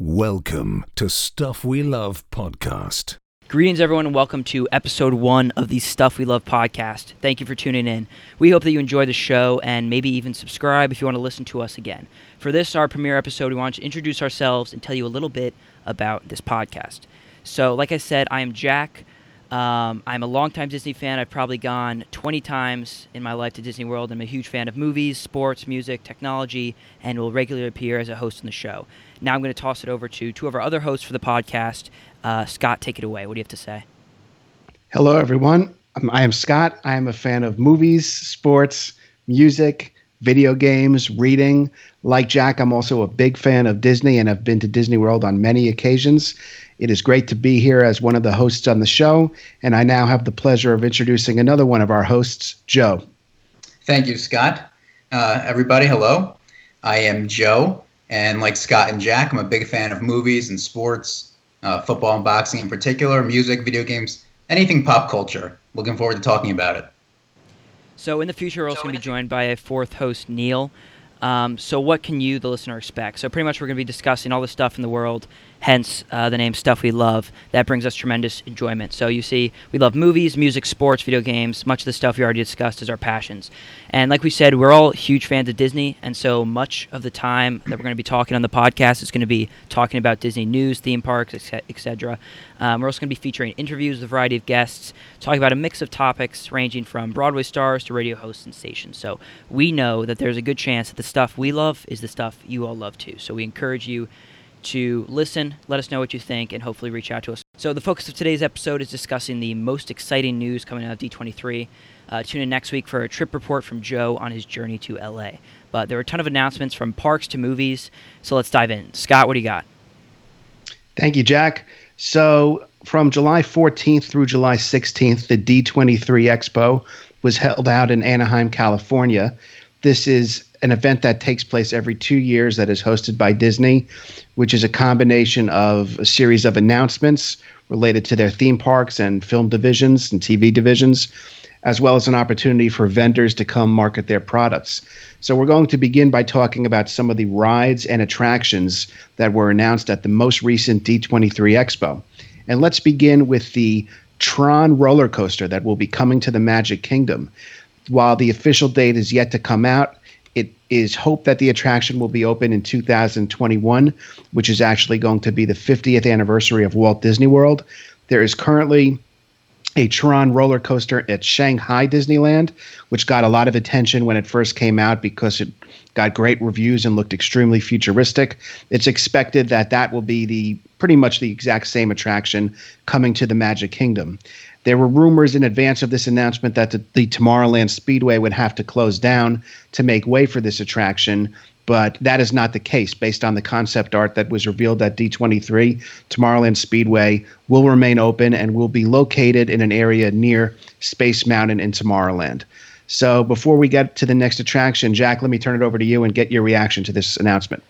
Welcome to Stuff We Love podcast. Greetings, everyone, and welcome to episode one of the Stuff We Love podcast. Thank you for tuning in. We hope that you enjoy the show and maybe even subscribe if you want to listen to us again. For this, our premiere episode, we want to introduce ourselves and tell you a little bit about this podcast. So, like I said, I am Jack. Um, I'm a longtime Disney fan. I've probably gone 20 times in my life to Disney World. I'm a huge fan of movies, sports, music, technology, and will regularly appear as a host on the show. Now I'm going to toss it over to two of our other hosts for the podcast. Uh, Scott, take it away. What do you have to say? Hello, everyone. I am Scott. I am a fan of movies, sports, music, video games, reading. Like Jack, I'm also a big fan of Disney and have been to Disney World on many occasions. It is great to be here as one of the hosts on the show, and I now have the pleasure of introducing another one of our hosts, Joe. Thank you, Scott. Uh, everybody, hello. I am Joe, and like Scott and Jack, I'm a big fan of movies and sports, uh, football and boxing in particular, music, video games, anything pop culture. Looking forward to talking about it. So, in the future, we're also going to be joined by a fourth host, Neil. Um, so, what can you, the listener, expect? So, pretty much, we're going to be discussing all the stuff in the world hence uh, the name Stuff We Love. That brings us tremendous enjoyment. So you see, we love movies, music, sports, video games. Much of the stuff we already discussed is our passions. And like we said, we're all huge fans of Disney, and so much of the time that we're going to be talking on the podcast is going to be talking about Disney news, theme parks, etc. Um, we're also going to be featuring interviews with a variety of guests, talking about a mix of topics ranging from Broadway stars to radio hosts and stations. So we know that there's a good chance that the stuff we love is the stuff you all love too. So we encourage you to listen, let us know what you think, and hopefully reach out to us. So, the focus of today's episode is discussing the most exciting news coming out of D23. Uh, tune in next week for a trip report from Joe on his journey to LA. But there are a ton of announcements from parks to movies, so let's dive in. Scott, what do you got? Thank you, Jack. So, from July 14th through July 16th, the D23 Expo was held out in Anaheim, California. This is an event that takes place every two years that is hosted by Disney, which is a combination of a series of announcements related to their theme parks and film divisions and TV divisions, as well as an opportunity for vendors to come market their products. So, we're going to begin by talking about some of the rides and attractions that were announced at the most recent D23 Expo. And let's begin with the Tron roller coaster that will be coming to the Magic Kingdom. While the official date is yet to come out, it is hoped that the attraction will be open in 2021, which is actually going to be the 50th anniversary of Walt Disney World. There is currently a Tron roller coaster at Shanghai Disneyland, which got a lot of attention when it first came out because it got great reviews and looked extremely futuristic. It's expected that that will be the pretty much the exact same attraction coming to the Magic Kingdom. There were rumors in advance of this announcement that the, the Tomorrowland Speedway would have to close down to make way for this attraction, but that is not the case based on the concept art that was revealed at D23. Tomorrowland Speedway will remain open and will be located in an area near Space Mountain in Tomorrowland. So before we get to the next attraction, Jack, let me turn it over to you and get your reaction to this announcement.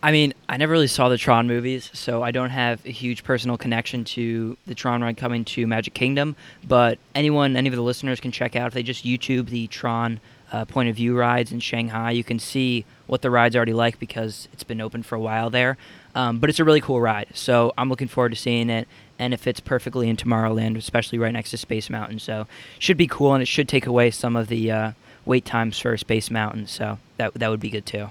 I mean, I never really saw the Tron movies, so I don't have a huge personal connection to the Tron ride coming to Magic Kingdom. But anyone, any of the listeners can check out if they just YouTube the Tron uh, point of view rides in Shanghai. You can see what the ride's already like because it's been open for a while there. Um, but it's a really cool ride, so I'm looking forward to seeing it. And it fits perfectly in Tomorrowland, especially right next to Space Mountain. So should be cool, and it should take away some of the uh, wait times for Space Mountain. So that that would be good too.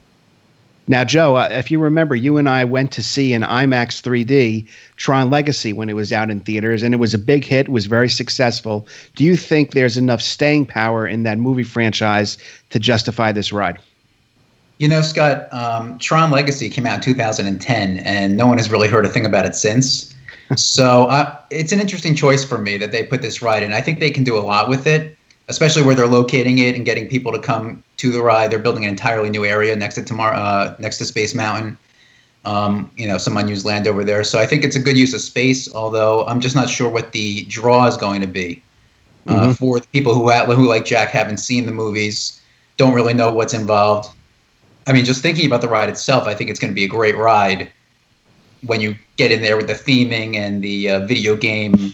Now, Joe, uh, if you remember, you and I went to see in IMAX 3D Tron Legacy when it was out in theaters, and it was a big hit. Was very successful. Do you think there's enough staying power in that movie franchise to justify this ride? You know, Scott, um, Tron Legacy came out in 2010, and no one has really heard a thing about it since. so uh, it's an interesting choice for me that they put this ride in. I think they can do a lot with it especially where they're locating it and getting people to come to the ride. They're building an entirely new area next to tomorrow, uh, next to Space Mountain. Um, you know, some unused land over there. So I think it's a good use of space. Although I'm just not sure what the draw is going to be uh, mm-hmm. for people who who like Jack haven't seen the movies, don't really know what's involved. I mean, just thinking about the ride itself, I think it's going to be a great ride when you get in there with the theming and the uh, video game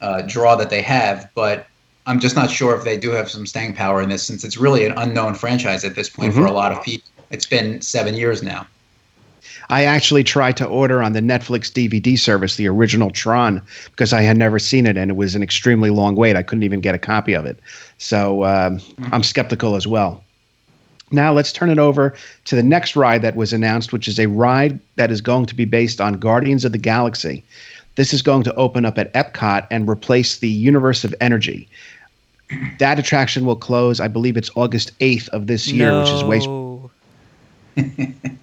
uh, draw that they have. But I'm just not sure if they do have some staying power in this, since it's really an unknown franchise at this point mm-hmm. for a lot of people. It's been seven years now. I actually tried to order on the Netflix DVD service the original Tron because I had never seen it and it was an extremely long wait. I couldn't even get a copy of it. So um, I'm skeptical as well. Now let's turn it over to the next ride that was announced, which is a ride that is going to be based on Guardians of the Galaxy. This is going to open up at Epcot and replace the Universe of Energy. That attraction will close, I believe it's August 8th of this year, no. which is way.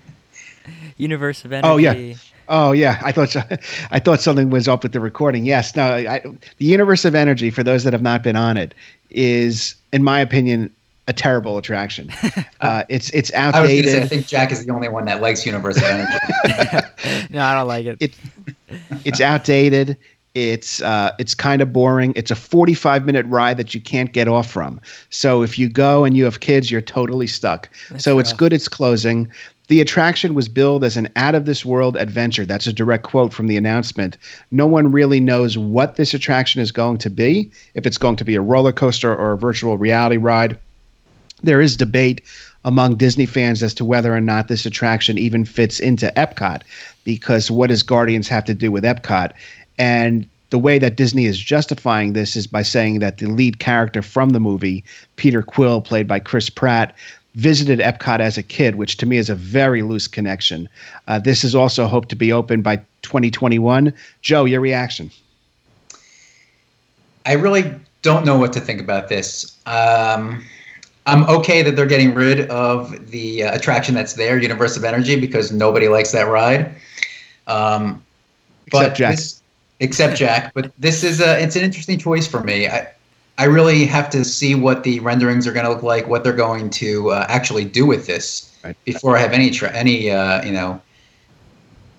Universe of Energy. Oh yeah. Oh yeah, I thought I thought something was up with the recording. Yes, no, I, the Universe of Energy. For those that have not been on it, is in my opinion a terrible attraction. Uh, it's it's outdated. I, say, I think Jack is the only one that likes Universe of Energy. no, I don't like it. it it's outdated. It's uh, it's kind of boring. It's a 45 minute ride that you can't get off from. So if you go and you have kids, you're totally stuck. That's so rough. it's good. It's closing. The attraction was billed as an out of this world adventure. That's a direct quote from the announcement. No one really knows what this attraction is going to be, if it's going to be a roller coaster or a virtual reality ride. There is debate among Disney fans as to whether or not this attraction even fits into Epcot, because what does Guardians have to do with Epcot? And the way that Disney is justifying this is by saying that the lead character from the movie, Peter Quill, played by Chris Pratt, visited Epcot as a kid, which to me is a very loose connection. Uh, this is also hoped to be open by 2021. Joe, your reaction? I really don't know what to think about this. Um, I'm okay that they're getting rid of the uh, attraction that's there, Universe of Energy, because nobody likes that ride. Um, except Jack. This, except Jack. But this is a it's an interesting choice for me. I I really have to see what the renderings are going to look like, what they're going to uh, actually do with this right. before I have any tra- any uh, you know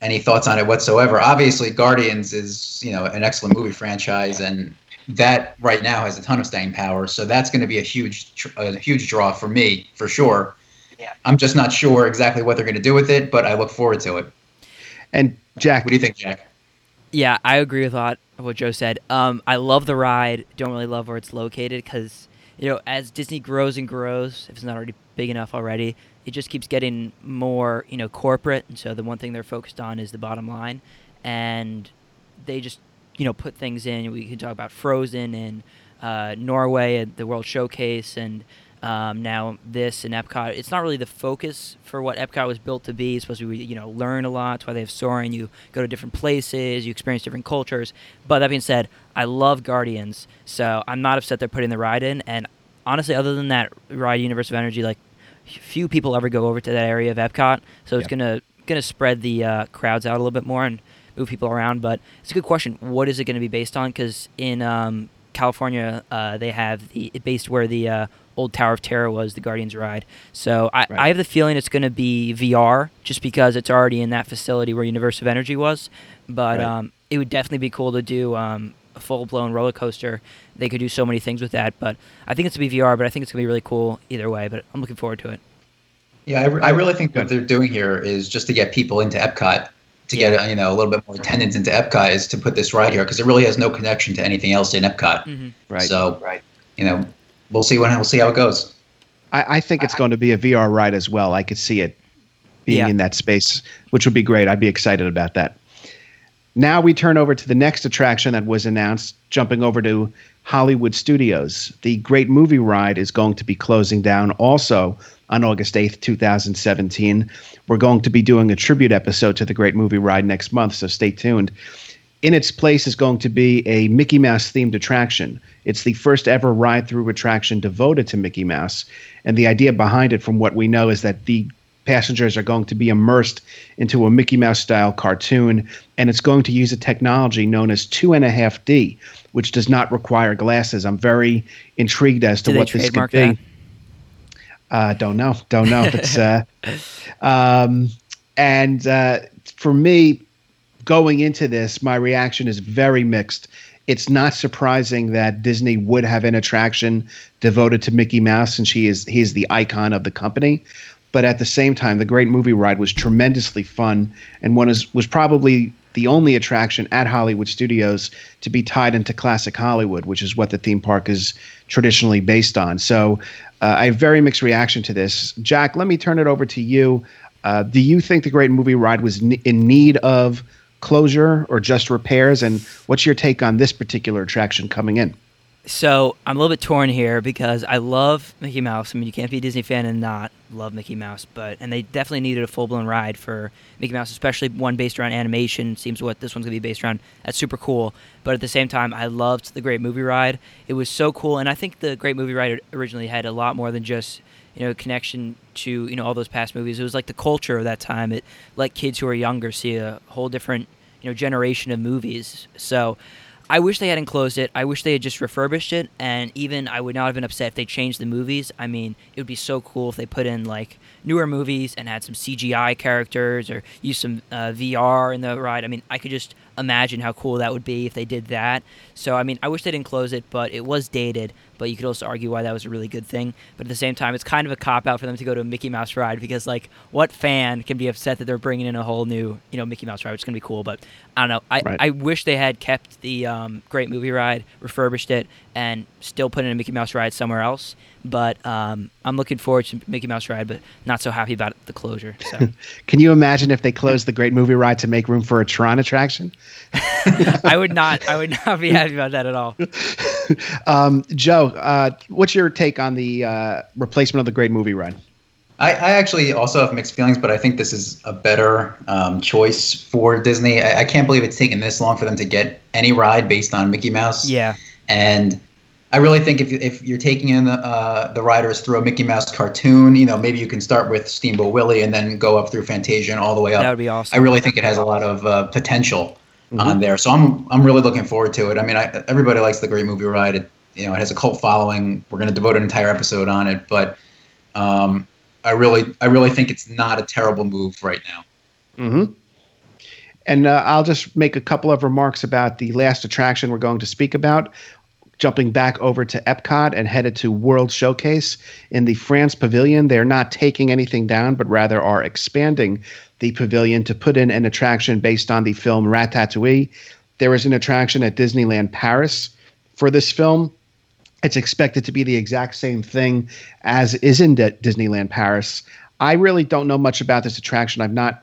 any thoughts on it whatsoever. Obviously, Guardians is you know an excellent movie franchise, and that right now has a ton of staying power. So that's going to be a huge, a huge draw for me for sure. Yeah. I'm just not sure exactly what they're going to do with it, but I look forward to it. And Jack, what do you think, Jack? Yeah, I agree with a lot of what Joe said. Um, I love the ride. Don't really love where it's located because you know as Disney grows and grows, if it's not already big enough already, it just keeps getting more you know corporate. And so the one thing they're focused on is the bottom line, and they just you know put things in. We can talk about Frozen and uh, Norway at the World Showcase, and um, now this and Epcot. It's not really the focus for what Epcot was built to be. It's supposed to be you know learn a lot. That's why they have Soarin'. You go to different places. You experience different cultures. But that being said, I love Guardians, so I'm not upset they're putting the ride in. And honestly, other than that ride, Universe of Energy, like few people ever go over to that area of Epcot, so it's gonna gonna spread the uh, crowds out a little bit more and move people around. But it's a good question. What is it going to be based on? Because in um, California, uh, they have the based where the uh, old Tower of Terror was, the Guardians ride. So I, right. I have the feeling it's going to be VR, just because it's already in that facility where Universe of Energy was. But right. um, it would definitely be cool to do um, a full blown roller coaster. They could do so many things with that. But I think it's going to be VR, but I think it's going to be really cool either way. But I'm looking forward to it. Yeah, I, re- I really think what they're doing here is just to get people into Epcot to get you know a little bit more attendance into Epcot is to put this right here because it really has no connection to anything else in Epcot. Mm-hmm. Right. So right. You know, we'll see when we'll see how it goes. I, I think it's I, going to be a VR ride as well. I could see it being yeah. in that space, which would be great. I'd be excited about that. Now we turn over to the next attraction that was announced, jumping over to Hollywood Studios. The Great Movie Ride is going to be closing down also on August 8th, 2017. We're going to be doing a tribute episode to the Great Movie Ride next month, so stay tuned. In its place is going to be a Mickey Mouse themed attraction. It's the first ever ride through attraction devoted to Mickey Mouse. And the idea behind it, from what we know, is that the passengers are going to be immersed into a Mickey Mouse style cartoon, and it's going to use a technology known as 2.5D, which does not require glasses. I'm very intrigued as to Do what this could be. That? Uh, don't know. Don't know. It's uh, um, and uh, for me, going into this, my reaction is very mixed. It's not surprising that Disney would have an attraction devoted to Mickey Mouse, and she is he is the icon of the company. But at the same time, the Great Movie Ride was tremendously fun, and one is was probably the only attraction at Hollywood Studios to be tied into classic Hollywood, which is what the theme park is traditionally based on. So uh, I have very mixed reaction to this. Jack, let me turn it over to you. Uh, do you think the Great Movie Ride was in need of closure or just repairs? And what's your take on this particular attraction coming in? So I'm a little bit torn here because I love Mickey Mouse. I mean, you can't be a Disney fan and not love Mickey Mouse, but and they definitely needed a full blown ride for Mickey Mouse, especially one based around animation. Seems what this one's gonna be based around. That's super cool. But at the same time, I loved the Great Movie Ride. It was so cool, and I think the Great Movie Ride originally had a lot more than just you know connection to you know all those past movies. It was like the culture of that time. It let kids who are younger see a whole different you know generation of movies. So I wish they hadn't closed it. I wish they had just refurbished it. And even I would not have been upset if they changed the movies. I mean, it would be so cool if they put in like newer movies and had some CGI characters or use some uh, VR in the ride. I mean, I could just imagine how cool that would be if they did that. So, I mean, I wish they didn't close it, but it was dated. But you could also argue why that was a really good thing. But at the same time, it's kind of a cop out for them to go to a Mickey Mouse ride because, like, what fan can be upset that they're bringing in a whole new, you know, Mickey Mouse ride, which is going to be cool. But I don't know. I, Right. I wish they had kept the um, Great Movie Ride, refurbished it, and still put in a Mickey Mouse ride somewhere else. But um, I'm looking forward to Mickey Mouse ride, but not so happy about the closure. So Can you imagine if they closed the Great Movie Ride to make room for a Tron attraction? I would not. I would not be happy about that at all. Um, Joe, uh, what's your take on the uh, replacement of the Great Movie Ride? I, I actually also have mixed feelings, but I think this is a better um, choice for Disney. I, I can't believe it's taken this long for them to get any ride based on Mickey Mouse. Yeah. And I really think if, you- if you're taking in the, uh, the riders through a Mickey Mouse cartoon, you know, maybe you can start with Steamboat Willie and then go up through Fantasia and all the way up. That would be awesome. I really think it has a lot of uh, potential on there. So I'm I'm really looking forward to it. I mean, I, everybody likes the Great Movie Ride. It, you know, it has a cult following. We're going to devote an entire episode on it, but um, I really I really think it's not a terrible move right now. Mm-hmm. And uh, I'll just make a couple of remarks about the last attraction we're going to speak about. Jumping back over to Epcot and headed to World Showcase in the France Pavilion. They're not taking anything down, but rather are expanding the pavilion to put in an attraction based on the film Ratatouille. There is an attraction at Disneyland Paris for this film. It's expected to be the exact same thing as is in Disneyland Paris. I really don't know much about this attraction. I've not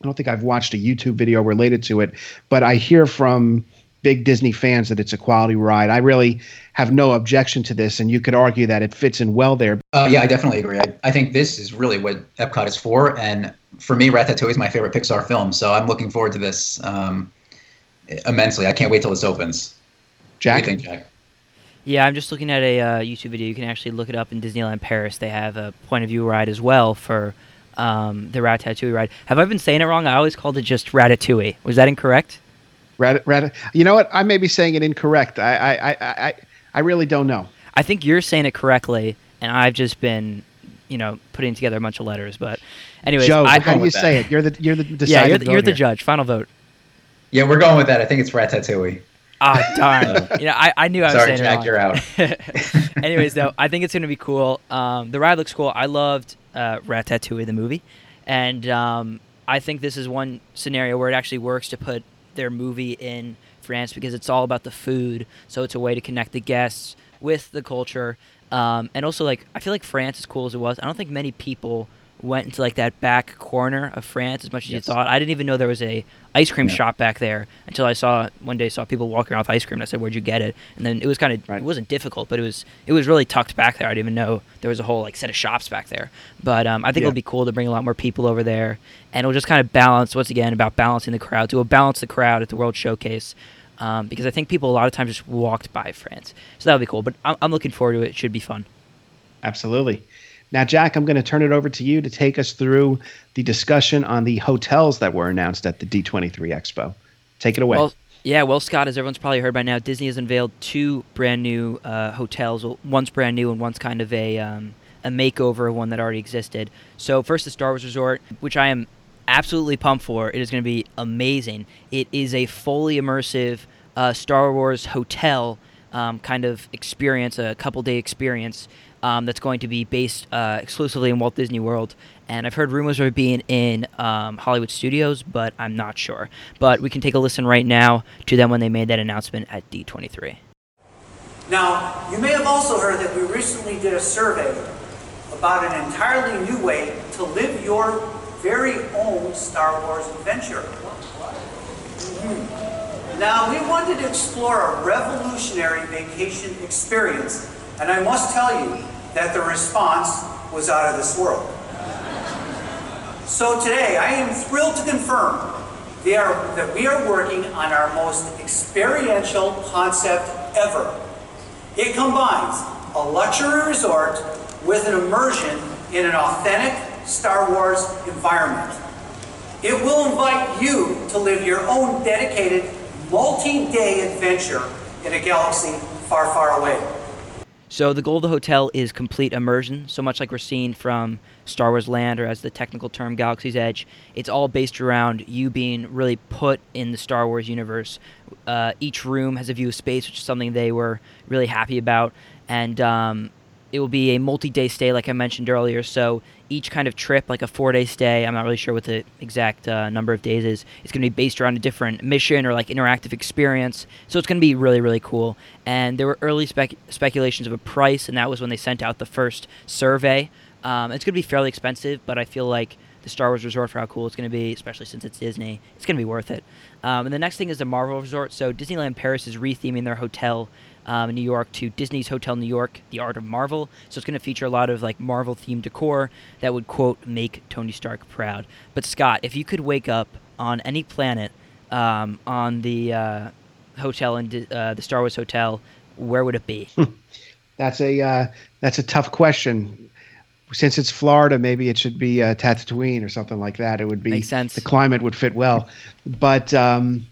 I don't think I've watched a YouTube video related to it, but I hear from big Disney fans that it's a quality ride. I really have no objection to this, and you could argue that it fits in well there. Uh, yeah, I definitely agree. I, I think this is really what Epcot is for, and for me, Ratatouille is my favorite Pixar film. So I'm looking forward to this um, immensely. I can't wait till this opens. Jack, What do you think, Jack? Yeah, I'm just looking at a uh, YouTube video. You can actually look it up in Disneyland Paris. They have a point of view ride as well for um, the Ratatouille ride. Have I been saying it wrong? I always called it just Ratatouille. Was that incorrect? Rat, rat, you know what? I may be saying it incorrect. I, I, I, I, I really don't know. I think you're saying it correctly, and I've just been, you know, putting together a bunch of letters. But, anyways, Joe, I, how do you with say that. it? You're the you're the deciding yeah, you're the, you're the judge. Final vote. Yeah, we're going with that. I think it's Ratatouille. Ah, darn. you know, I, I knew I was Sorry, saying Jack, it you're out. Anyways, though, I think it's going to be cool. Um, the ride looks cool. I loved uh, Ratatouille, the movie. And um, I think this is one scenario where it actually works to put their movie in France because it's all about the food. So it's a way to connect the guests with the culture. Um, and also, like, I feel like France, as cool as it was, I don't think many people went into like that back corner of France as much as Yes. you thought. I didn't even know there was a ice cream Yeah. shop back there until I saw one day saw people walking around with ice cream. And I said, "Where'd you get it?" And then it was kind of Right. it wasn't difficult, but it was it was really tucked back there. I didn't even know there was a whole like set of shops back there. But um, I think Yeah. it'll be cool to bring a lot more people over there, and it'll just kind of balance once again about balancing the crowd. will balance the crowd at the World Showcase. Um, because I think people a lot of times just walked by France, so that'll be cool. But I'm, I'm looking forward to it. It should be fun. Absolutely. Now, Jack, I'm going to turn it over to you to take us through the discussion on the hotels that were announced at the D23 Expo. Take it away. Well, yeah, well, Scott, as everyone's probably heard by now, Disney has unveiled two brand new uh, hotels. Well, one's brand new and one's kind of a um, a makeover of one that already existed. So first, the Star Wars Resort, which I am absolutely pumped for. It is going to be amazing. It is a fully immersive uh, Star Wars hotel um, kind of experience, a couple day experience. Um, that's going to be based uh, exclusively in Walt Disney World, and I've heard rumors of it being in um, Hollywood Studios, but I'm not sure. But we can take a listen right now to them when they made that announcement at D23. Now, you may have also heard that we recently did a survey about an entirely new way to live your very own Star Wars adventure. Now, we wanted to explore a revolutionary vacation experience, and I must tell you that the response was out of this world. So today, I am thrilled to confirm are, that we are working on our most experiential concept ever. It combines a luxury resort with an immersion in an authentic Star Wars environment. It will invite you to live your own dedicated multi-day adventure in a galaxy far, far away. So the goal of the hotel is complete immersion, so much like we're seeing from Star Wars Land, or as the technical term, Galaxy's Edge. It's all based around you being really put in the Star Wars universe. Uh, each room has a view of space, which is something they were really happy about, and um, it will be a multi-day stay, like I mentioned earlier. So each kind of trip, like a four-day stay, I'm not really sure what the exact uh, number of days is. It's going to be based around a different mission or like interactive experience. So it's going to be really, really cool. And there were early spec- speculations of a price, and that was when they sent out the first survey. Um, it's going to be fairly expensive, but I feel like the Star Wars Resort for how cool it's going to be, especially since it's Disney. It's going to be worth it. Um, and the next thing is the Marvel Resort. So Disneyland Paris is retheming their hotel um, in New York to Disney's Hotel New York, The Art of Marvel. So it's going to feature a lot of like Marvel themed decor that would quote make Tony Stark proud. But Scott, if you could wake up on any planet um, on the uh, hotel in uh, the Star Wars hotel, where would it be? That's a uh, that's a tough question. Since it's Florida, maybe it should be uh, Tatooine or something like that. It would be Makes sense. the climate would fit well, but um,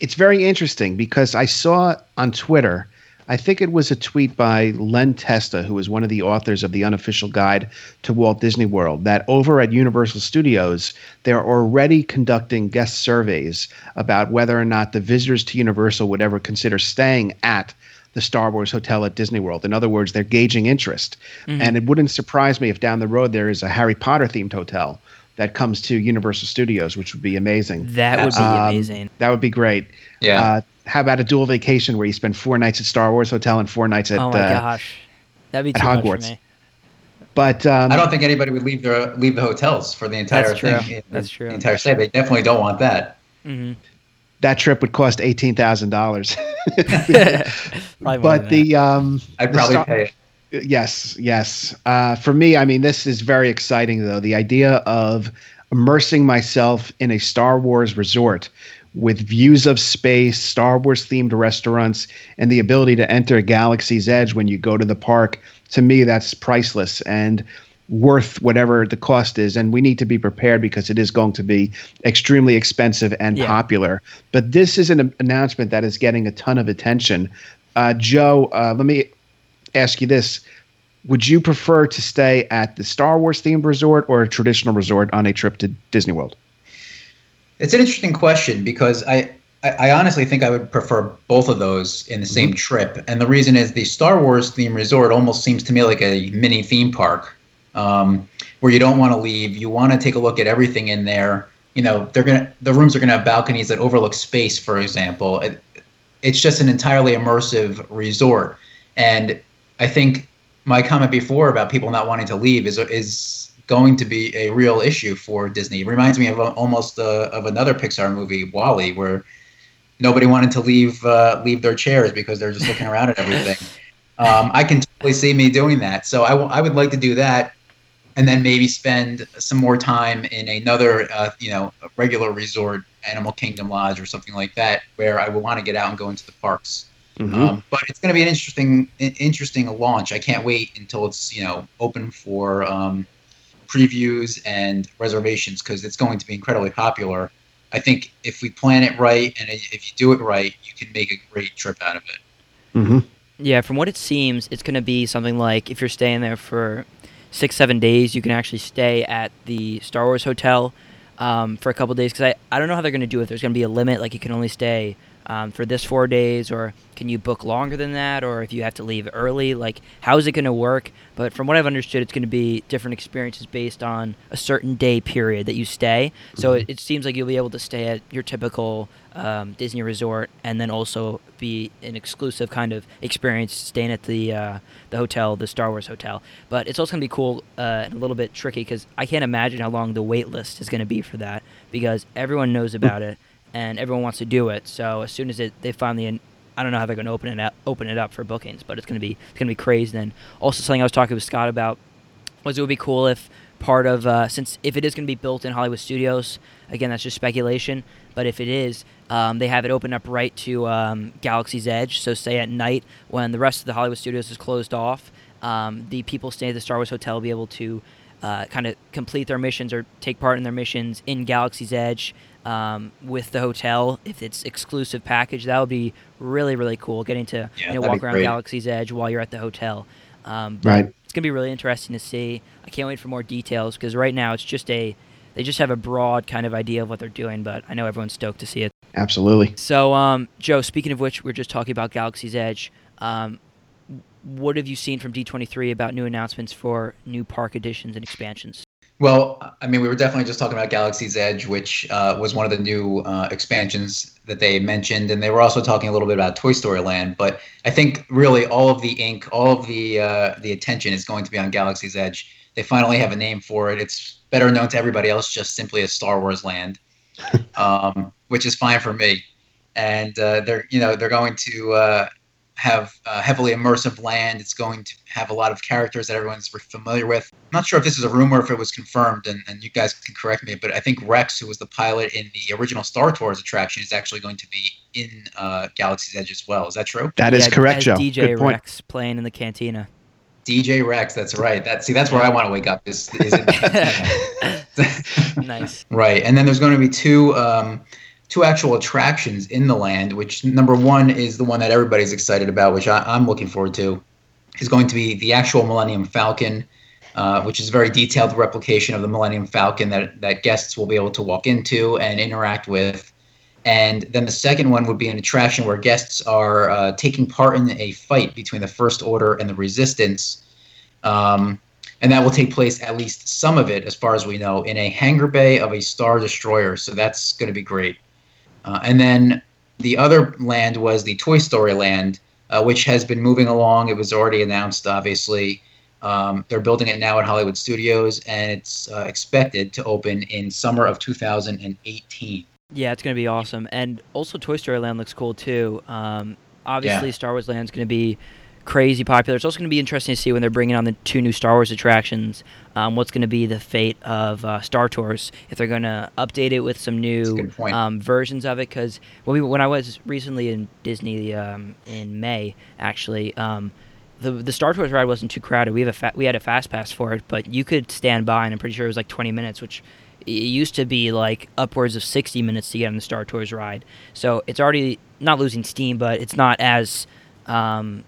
it's very interesting because I saw on Twitter. I think it was a tweet by Len Testa, who is one of the authors of the unofficial guide to Walt Disney World, that over at Universal Studios, they're already conducting guest surveys about whether or not the visitors to Universal would ever consider staying at the Star Wars Hotel at Disney World. In other words, they're gauging interest. Mm-hmm. And it wouldn't surprise me if down the road there is a Harry Potter themed hotel that comes to Universal Studios, which would be amazing. That would be Um, amazing. That would be great. Yeah. Uh, how about a dual vacation where you spend four nights at Star Wars Hotel and four nights at Oh my uh, gosh, that'd be at too much for Hogwarts. me. But um, I don't think anybody would leave their leave the hotels for the entire That's true. thing. That's true. The entire stay. They definitely don't want that. hmm that trip would cost eighteen thousand dollars. But the um, I'd the probably Star- pay it. Yes, yes. Uh, for me, I mean, this is very exciting, though. The idea of immersing myself in a Star Wars resort with views of space, Star Wars themed restaurants, and the ability to enter Galaxy's Edge when you go to the park, to me, that's priceless and worth whatever the cost is. And we need to be prepared because it is going to be extremely expensive and Yeah. popular. But this is an announcement that is getting a ton of attention. Uh, Joe, uh, let me ask you this. Would you prefer to stay at the Star Wars themed resort or a traditional resort on a trip to Disney World? It's an interesting question because I, I, I honestly think I would prefer both of those in the same Mm-hmm. trip. And the reason is the Star Wars theme resort almost seems to me like a mini theme park um, where you don't want to leave. You want to take a look at everything in there. You know, they're gonna the rooms are gonna have balconies that overlook space, for example. It, it's just an entirely immersive resort, and I think my comment before about people not wanting to leave is is going to be a real issue for Disney. It reminds me of a, almost uh, of another Pixar movie, WALL-E, where nobody wanted to leave uh, leave their chairs because they're just looking around at everything. Um, I can totally see me doing that. So I, w- I would like to do that, and then maybe spend some more time in another, uh, you know, regular resort, Animal Kingdom Lodge or something like that, where I would want to get out and go into the parks. Um, but it's going to be an interesting, interesting launch. I can't wait until it's you know open for um, previews and reservations because it's going to be incredibly popular. I think if we plan it right and if you do it right, you can make a great trip out of it. hmm Yeah, from what it seems, it's going to be something like if you're staying there for six, seven days, you can actually stay at the Star Wars hotel um, for a couple days. Because I, I don't know how they're going to do it. There's going to be a limit, like you can only stay um, for this four days, or can you book longer than that, or if you have to leave early? Like, how is it going to work? But from what I've understood, it's going to be different experiences based on a certain day period that you stay. So it, it seems like you'll be able to stay at your typical um, Disney resort, and then also be an exclusive kind of experience staying at the uh, the hotel, the Star Wars hotel. But it's also going to be cool uh, and a little bit tricky because I can't imagine how long the wait list is going to be for that because everyone knows about it and everyone wants to do it. So as soon as it they finally, I don't know how they're going to open it up, open it up for bookings, but it's going to be it's going to be crazy. And also something I was talking with Scott about was it would be cool if part of uh, since if it is going to be built in Hollywood Studios, again that's just speculation. But if it is, um, they have it open up right to um, Galaxy's Edge. So say at night when the rest of the Hollywood Studios is closed off, um, the people staying at the Star Wars hotel will be able to uh, kind of complete their missions or take part in their missions in Galaxy's Edge um, with the hotel if it's exclusive package. That would be really really cool. Getting to Yeah, you know, walk around great. Galaxy's Edge while you're at the hotel. Um, Right. It's gonna be really interesting to see. I can't wait for more details because right now it's just a they just have a broad kind of idea of what they're doing, but I know everyone's stoked to see it. Absolutely. So, um, Joe, speaking of which, we are just talking about Galaxy's Edge. Um, what have you seen from D23 about new announcements for new park additions and expansions? Well, I mean, we were definitely just talking about Galaxy's Edge, which uh, was one of the new uh, expansions that they mentioned, and they were also talking a little bit about Toy Story Land. But I think really all of the ink, all of the uh, the attention is going to be on Galaxy's Edge. They finally have a name for it. It's better known to everybody else just simply as Star Wars Land, um, which is fine for me. And uh, they're you know they're going to uh, have a heavily immersive land. It's going to have a lot of characters that everyone's familiar with. I'm not sure if this is a rumor, or if it was confirmed, and, and you guys can correct me, but I think Rex, who was the pilot in the original Star Tours attraction, is actually going to be in uh, Galaxy's Edge as well. Is that true? That is Yeah, correct, Joe. DJ Good point. Rex playing in the cantina. DJ Rex, that's right. That see, that's where I want to wake up. Is, is in nice. Right, and then there's going to be two um, two actual attractions in the land. Which number one is the one that everybody's excited about, which I, I'm looking forward to. Is going to be the actual Millennium Falcon, uh, which is a very detailed replication of the Millennium Falcon that that guests will be able to walk into and interact with. And then the second one would be an attraction where guests are uh, taking part in a fight between the First Order and the Resistance. Um, and that will take place, at least some of it, as far as we know, in a hangar bay of a Star Destroyer. So that's going to be great. Uh, and then the other land was the Toy Story land, uh, which has been moving along. It was already announced, obviously. Um, they're building it now at Hollywood Studios, and it's uh, expected to open in summer of 2018. Yeah, it's gonna be awesome, and also Toy Story Land looks cool too. Um, obviously, Yeah. Star Wars Land's gonna be crazy popular. It's also gonna be interesting to see when they're bringing on the two new Star Wars attractions. Um, what's gonna be the fate of uh, Star Tours? If they're gonna update it with some new um, versions of it, because when we when I was recently in Disney um, in May, actually. Um, the, the Star Tours ride wasn't too crowded. We have a fa- we had a fast pass for it, but you could stand by, and I'm pretty sure it was like 20 minutes, which it used to be like upwards of 60 minutes to get on the Star Tours ride. So it's already not losing steam, but it's not as um,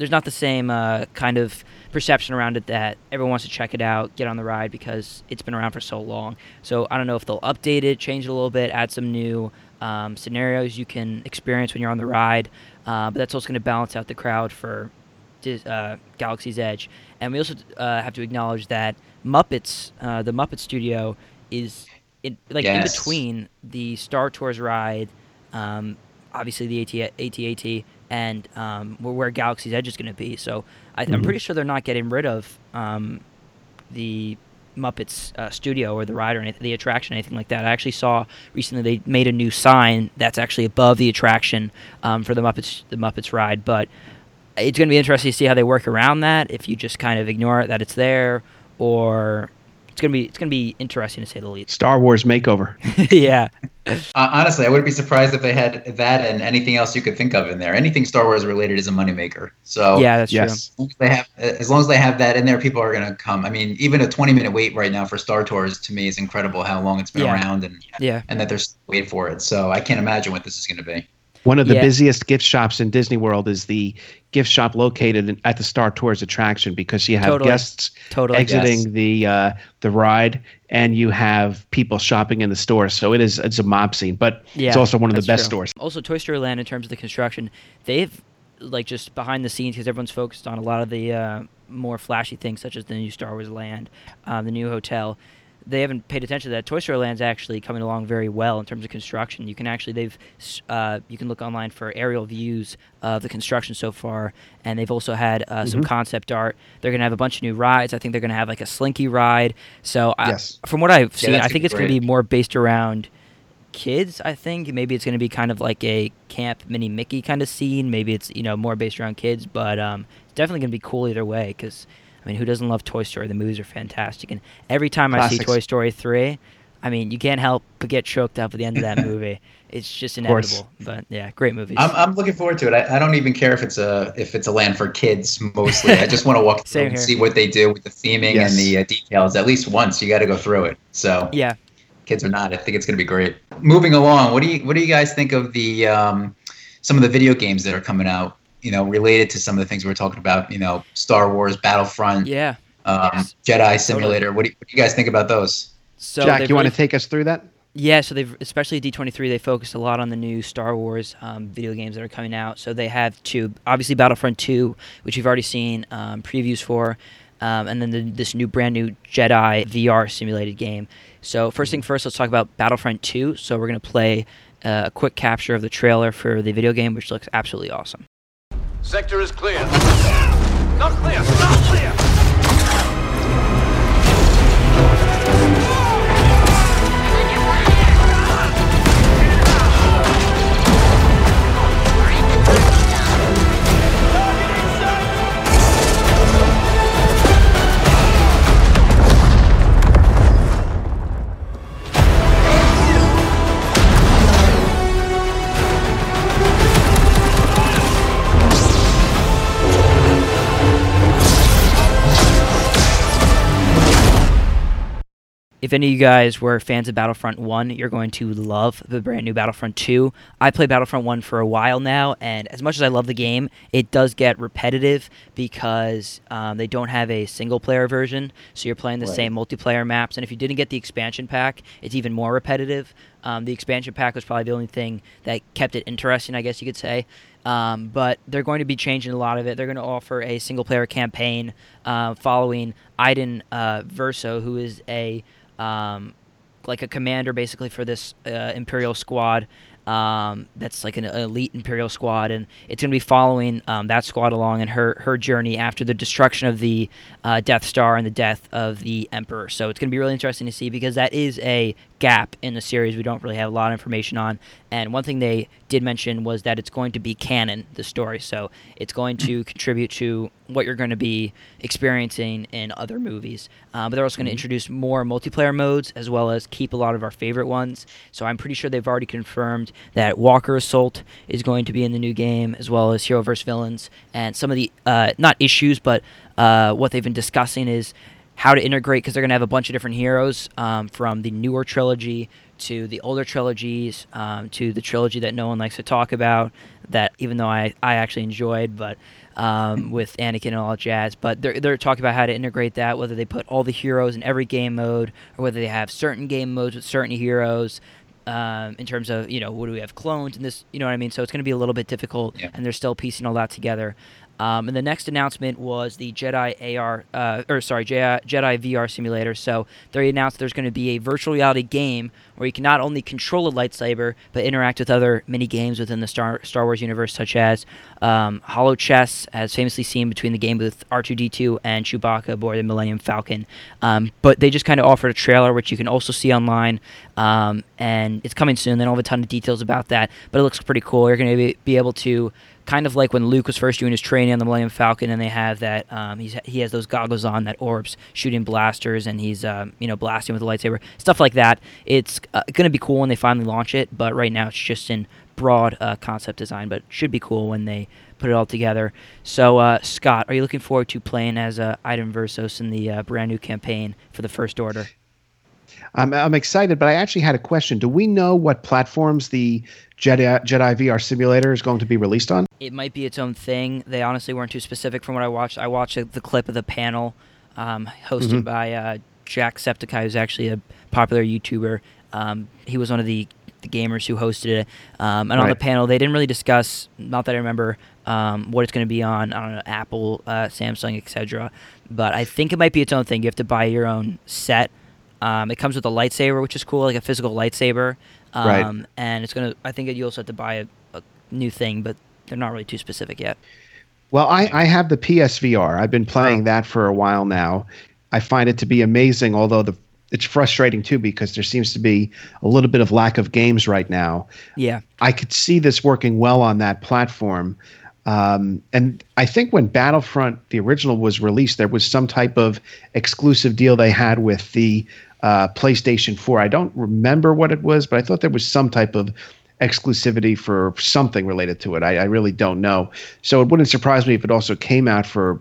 there's not the same uh, kind of perception around it that everyone wants to check it out, get on the ride because it's been around for so long. So I don't know if they'll update it, change it a little bit, add some new um, scenarios you can experience when you're on the ride. Uh, but that's also going to balance out the crowd for uh, Galaxy's Edge. And we also uh, have to acknowledge that Muppets, uh, the Muppet Studio, is in, like in between the Star Tours ride, um, obviously the AT AT-AT, and um, where, where Galaxy's Edge is going to be. So I, I'm pretty sure they're not getting rid of um, the Muppets uh, studio or the ride or anything, the attraction, anything like that. I actually saw recently they made a new sign that's actually above the attraction um, for the Muppets the Muppets ride, but it's going to be interesting to see how they work around that. If you just kind of ignore it that it's there, or it's going to be it's going to be interesting to say the least. Star Wars makeover. yeah, Uh, honestly, I wouldn't be surprised if they had that and anything else you could think of in there. Anything Star Wars related is a moneymaker. So yeah, that's yes. as long as they have as long as they have that in there, people are going to come. I mean, even a 20 minute wait right now for Star Tours to me is incredible. How long it's been Yeah. around and. Yeah, and that there's wait for it. So I can't imagine what this is going to be. One of the Yeah. busiest gift shops in Disney World is the gift shop located at the Star Tours attraction because you have Totally. guests Totally. exiting Yes. the uh, the ride and you have people shopping in the store. So it is it's a mob scene, but Yeah, it's also one of the best true. stores. Also, Toy Story Land, in terms of the construction, they've like just behind the scenes because everyone's focused on a lot of the uh, more flashy things, such as the new Star Wars land, um, the new hotel. They haven't paid attention to that. Toy Story Land's actually coming along very well in terms of construction. You can actually they've uh, you can look online for aerial views of the construction so far, and they've also had uh, some concept art. They're gonna have a bunch of new rides. I think they're gonna have like a Slinky ride. So I, from what I've seen, that's I think it's gonna be more based around kids i think maybe it's going to be kind of like a Camp Minnie-Mickey kind of scene maybe it's you know more based around kids but um it's definitely going to be cool either way because i mean who doesn't love toy story the movies are fantastic and every time i see toy story 3 i mean you can't help but get choked up at the end of that movie it's just course. inevitable but yeah great movie. I'm, I'm looking forward to it. I, I don't even care if it's a if it's a land for kids mostly. I just want to walk through Same and see what they do with the theming Yes. and the uh, details. At least once, you got to go through it. So yeah kids or not, I think it's going to be great. Moving along, what do you what do you guys think of the um, some of the video games that are coming out? You know, related to some of the things we are talking about. You know, Star Wars, Battlefront, yeah um, Yes. Jedi Simulator. What do, you, what do you guys think about those? so Jack, they've you want to take us through that? Yeah, so they've especially D23 they focused a lot on the new Star Wars um, video games that are coming out. So they have two, obviously Battlefront 2, which we've already seen um, previews for, um, and then the, this new brand new Jedi VR simulated game. So first thing first, let's talk about Battlefront 2. So we're gonna play uh, a quick capture of the trailer for the video game, which looks absolutely awesome. Sector is clear. Not clear. Not clear. If any of you guys were fans of Battlefront 1, you're going to love the brand new Battlefront 2. I played Battlefront 1 for a while now, and as much as I love the game, it does get repetitive because um, they don't have a single player version. So you're playing the Right. same multiplayer maps, and if you didn't get the expansion pack, it's even more repetitive. Um, the expansion pack was probably the only thing that kept it interesting, I guess you could say. Um, but they're going to be changing a lot of it. They're going to offer a single player campaign uh, following Iden uh, Versio, who is a um, like a commander basically for this uh, Imperial squad. Um, that's like an elite Imperial squad, and it's going to be following um, that squad along in her her journey after the destruction of the uh, Death Star and the death of the Emperor. So it's going to be really interesting to see because that is a gap in the series we don't really have a lot of information on. And one thing they did mention was that it's going to be canon, the story. So it's going to contribute to what you're going to be experiencing in other movies. Uh, but they're also going to introduce more multiplayer modes as well as keep a lot of our favorite ones. So I'm pretty sure they've already confirmed that Walker Assault is going to be in the new game as well as Hero vs. Villains. And some of the, uh, not issues, but uh, what they've been discussing is how to integrate because they're going to have a bunch of different heroes um, from the newer trilogy to the older trilogies um, to the trilogy that no one likes to talk about that even though I, I actually enjoyed but um, with Anakin and all that jazz. But they're, they're talking about how to integrate that whether they put all the heroes in every game mode or whether they have certain game modes with certain heroes um, in terms of you know what do we have clones and this you know what I mean? So it's going to be a little bit difficult Yeah. and they're still piecing all that together um, and the next announcement was the Jedi AR, uh, or sorry, Jedi, Jedi VR simulator. So they announced there's going to be a virtual reality game where you can not only control a lightsaber but interact with other mini games within the Star Star Wars universe, such as um, Holochess, as famously seen between the game with R2D2 and Chewbacca aboard the Millennium Falcon. Um, but they just kind of offered a trailer, which you can also see online, um, and it's coming soon. They don't have a ton of details about that, but it looks pretty cool. You're going to be, be able to kind of like when Luke was first doing his training on the Millennium Falcon, and they have that um, he has those goggles on that orbs shooting blasters, and he's um, you know blasting with a lightsaber, stuff like that. It's uh, going to be cool when they finally launch it, but right now it's just in broad uh, concept design, but should be cool when they put it all together. So uh, Scott, are you looking forward to playing as uh, Iden Versio in the uh, brand new campaign for the First Order? I'm, I'm excited, but I actually had a question. Do we know what platforms the Jedi, Jedi VR simulator is going to be released on? It might be its own thing. They honestly weren't too specific from what I watched. I watched the clip of the panel um, hosted Mm-hmm. by uh, Jacksepticeye, who's actually a popular YouTuber. Um, he was one of the, the gamers who hosted it. Um, and on the panel, they didn't really discuss, not that I remember, um, what it's going to be on, know, Apple, uh, Samsung, etc. But I think it might be its own thing. You have to buy your own set. Um, it comes with a lightsaber, which is cool, like a physical lightsaber. Um, Right. And it's gonna. I think that you also have to buy a, a new thing, but they're not really too specific yet. Well, I, I have the PSVR. I've been playing that for a while now. I find it to be amazing, although the it's frustrating too because there seems to be a little bit of lack of games right now. Yeah. I could see this working well on that platform. Um, and I think when Battlefront, the original, was released, there was some type of exclusive deal they had with the uh, PlayStation 4. I don't remember what it was, but I thought there was some type of exclusivity for something related to it. I, I really don't know. So it wouldn't surprise me if it also came out for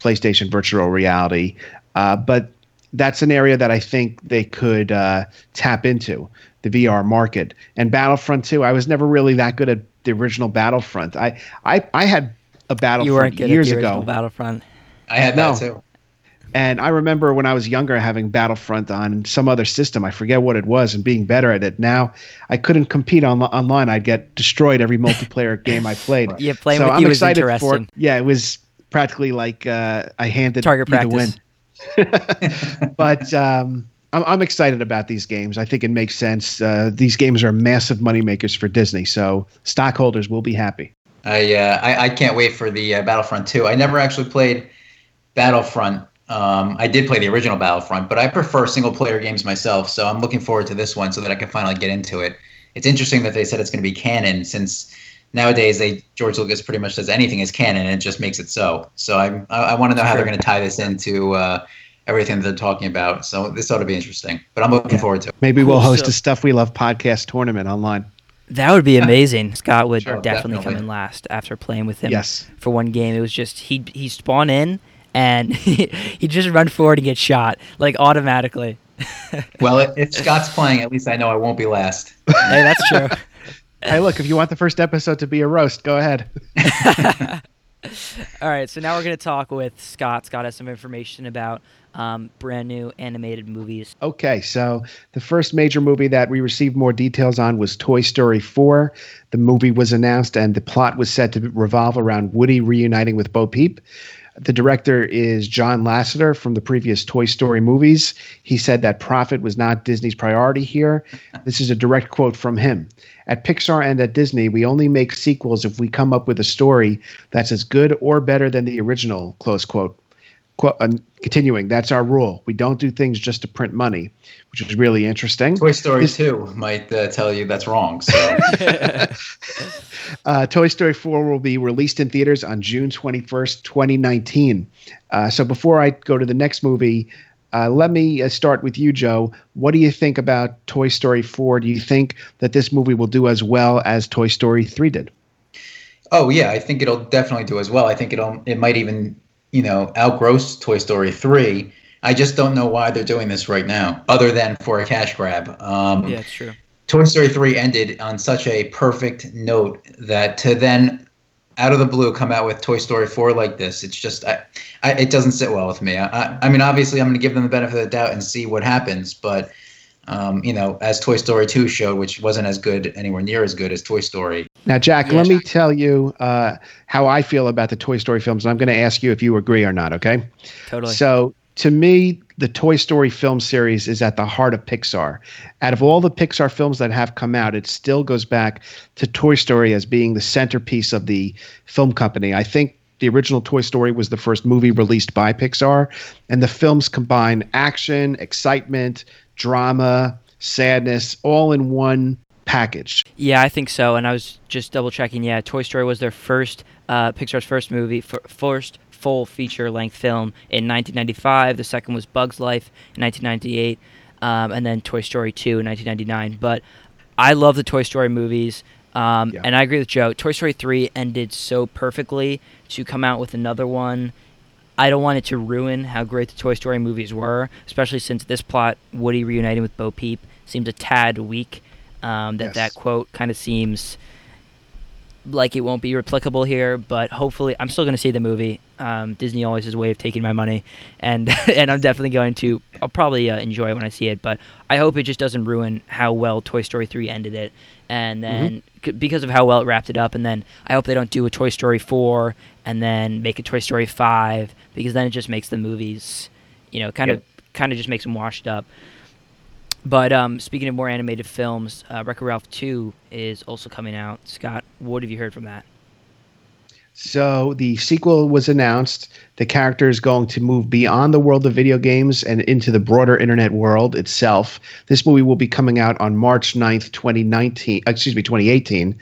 PlayStation Virtual Reality. Uh, but that's an area that I think they could uh, tap into the VR market. And Battlefront 2, I was never really that good at the original Battlefront. I I, I had a Battlefront You Battlefront weren't good years at the original ago, Battlefront. I had No. that too. And I remember when I was younger having Battlefront on some other system. I forget what it was, and being better at it. Now I couldn't compete on, online. I'd get destroyed every multiplayer game I played. Yeah, playing so with I'm you was excited for it. interesting. Yeah, it was practically like uh, I handed Target you the win. practice. but um, I'm, I'm excited about these games. I think it makes sense. Uh, these games are massive money makers for Disney, so stockholders will be happy. I, uh, I I can't wait for the uh, Battlefront 2. I never actually played Battlefront. Um, I did play the original Battlefront, but I prefer single player games myself. So I'm looking forward to this one so that I can finally get into it. It's interesting that they said it's going to be canon since nowadays they George Lucas pretty much says anything is canon and it just makes it so. So I I, I want to know how they're going to tie this into uh, everything that they're talking about. So this ought to be interesting. But I'm looking forward to it. Maybe we'll Cool. host So- a Stuff We Love podcast tournament online. That would be amazing. Scott would Sure, definitely, come in last after playing with him Yes. for one game. It was just he he spawn in and he he just run forward and get shot like automatically. Well, if, if Scott's playing, at least I know I won't be last. hey, that's true. Hey, look, if you want the first episode to be a roast, go ahead. All right, so now we're gonna talk with Scott. Scott has some information about um, brand new animated movies. Okay, so the first major movie that we received more details on was Toy Story 4. The movie was announced, and the plot was set to revolve around Woody reuniting with Bo Peep. The director is John Lasseter from the previous Toy Story movies. He said that profit was not Disney's priority here. This is a direct quote from him. At Pixar and at Disney, we only make sequels if we come up with a story that's as good or better than the original, close quote. Quote, uh, continuing, that's our rule. We don't do things just to print money, which is really interesting. Toy Story This- 2 might uh, tell you that's wrong. So Uh, Toy Story 4 will be released in theaters on June 21st, 2019. Uh, so before I go to the next movie, uh, let me uh, start with you, Joe. What do you think about Toy Story 4? Do you think that this movie will do as well as Toy Story 3 did? Oh yeah, I think it'll definitely do as well. I think it'll it might even you know outgross Toy Story three. I just don't know why they're doing this right now, other than for a cash grab. Um, Yeah, it's true. Toy Story three ended on such a perfect note that to then out of the blue come out with Toy Story four like this, it's just I, I it doesn't sit well with me. I, I, I mean, obviously, I'm going to give them the benefit of the doubt and see what happens, but. Um, you know, as Toy Story 2 showed, which wasn't as good, anywhere near as good as Toy Story, Now, Jack, Yeah. let me tell you uh, how I feel about the Toy Story films, and I'm going to ask you if you agree or not, okay? Totally. So, to me, the Toy Story film series is at the heart of Pixar. Out of all the Pixar films that have come out, it still goes back to Toy Story as being the centerpiece of the film company. I think the original Toy Story was the first movie released by Pixar, and the films combine action, excitement, drama, sadness, all in one package. Yeah, I think so. And I was just double checking. Yeah, Toy Story was their first, uh, Pixar's first movie, f- first full feature length film in 1995. The second was Bug's Life in 1998, um, and then Toy Story 2 in 1999. But I love the Toy Story movies. Um, Yeah. And I agree with Joe. Toy Story 3 ended so perfectly to come out with another one I don't want it to ruin how great the Toy Story movies were, especially since this plot, Woody reuniting with Bo Peep, seems a tad weak. Um, that Yes. that quote kind of seems like it won't be replicable here, but hopefully, I'm still going to see the movie. Um, Disney always has a way of taking my money, and and I'm definitely going to. I'll probably uh, enjoy it when I see it, but I hope it just doesn't ruin how well Toy Story 3 ended it, and then c- because of how well it wrapped it up, and then I hope they don't do a Toy Story 4 and then make a Toy Story 5 because then it just makes the movies, you know, kind of kind of just makes them washed up. But um, speaking of more animated films, uh, Wreck-It Ralph 2 is also coming out. Scott, what have you heard from that? So the sequel was announced. The character is going to move beyond the world of video games and into the broader internet world itself. This movie will be coming out on March 9th, 2019, excuse me, 2018.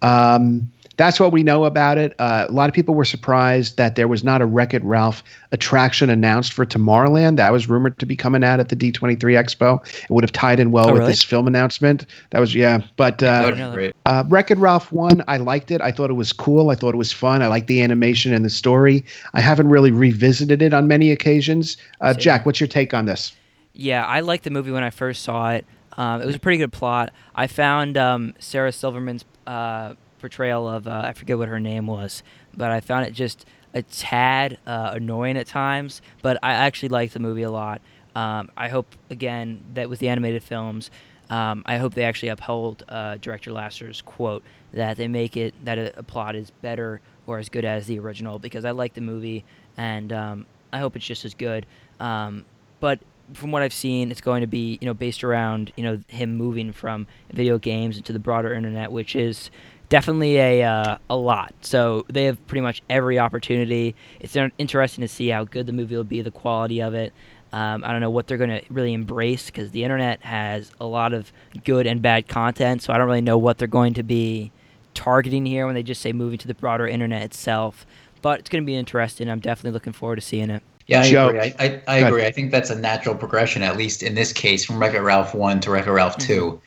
Um, that's what we know about it. Uh, a lot of people were surprised that there was not a Wreck It Ralph attraction announced for Tomorrowland. That was rumored to be coming out at the D23 Expo. It would have tied in well Oh, with really? this film announcement. That was, yeah. But That uh, would be great. uh, Wreck It Ralph 1, I liked it. I thought it was cool. I thought it was fun. I liked the animation and the story. I haven't really revisited it on many occasions. Uh, Jack, what's your take on this? Yeah, I liked the movie when I first saw it. Um, it was a pretty good plot. I found um, Sarah Silverman's uh, portrayal of uh, I forget what her name was, but I found it just a tad uh, annoying at times. But I actually liked the movie a lot. Um, I hope again that with the animated films, um, I hope they actually uphold uh, director Lasseter's quote that they make it that a, plot is better or as good as the original because I like the movie and um, I hope it's just as good. Um, but from what I've seen, it's going to be you know based around you know him moving from video games into the broader internet, which is definitely a uh, a lot. So they have pretty much every opportunity. It's interesting to see how good the movie will be, the quality of it. Um, I don't know what they're going to really embrace because the internet has a lot of good and bad content. So I don't really know what they're going to be targeting here when they just say moving to the broader internet itself. But it's going to be interesting. I'm definitely looking forward to seeing it. Yeah, I Joe- agree. I, I, I agree. I think that's a natural progression, at least in this case, from Wreck-It Ralph 1 to Wreck-It Ralph 2.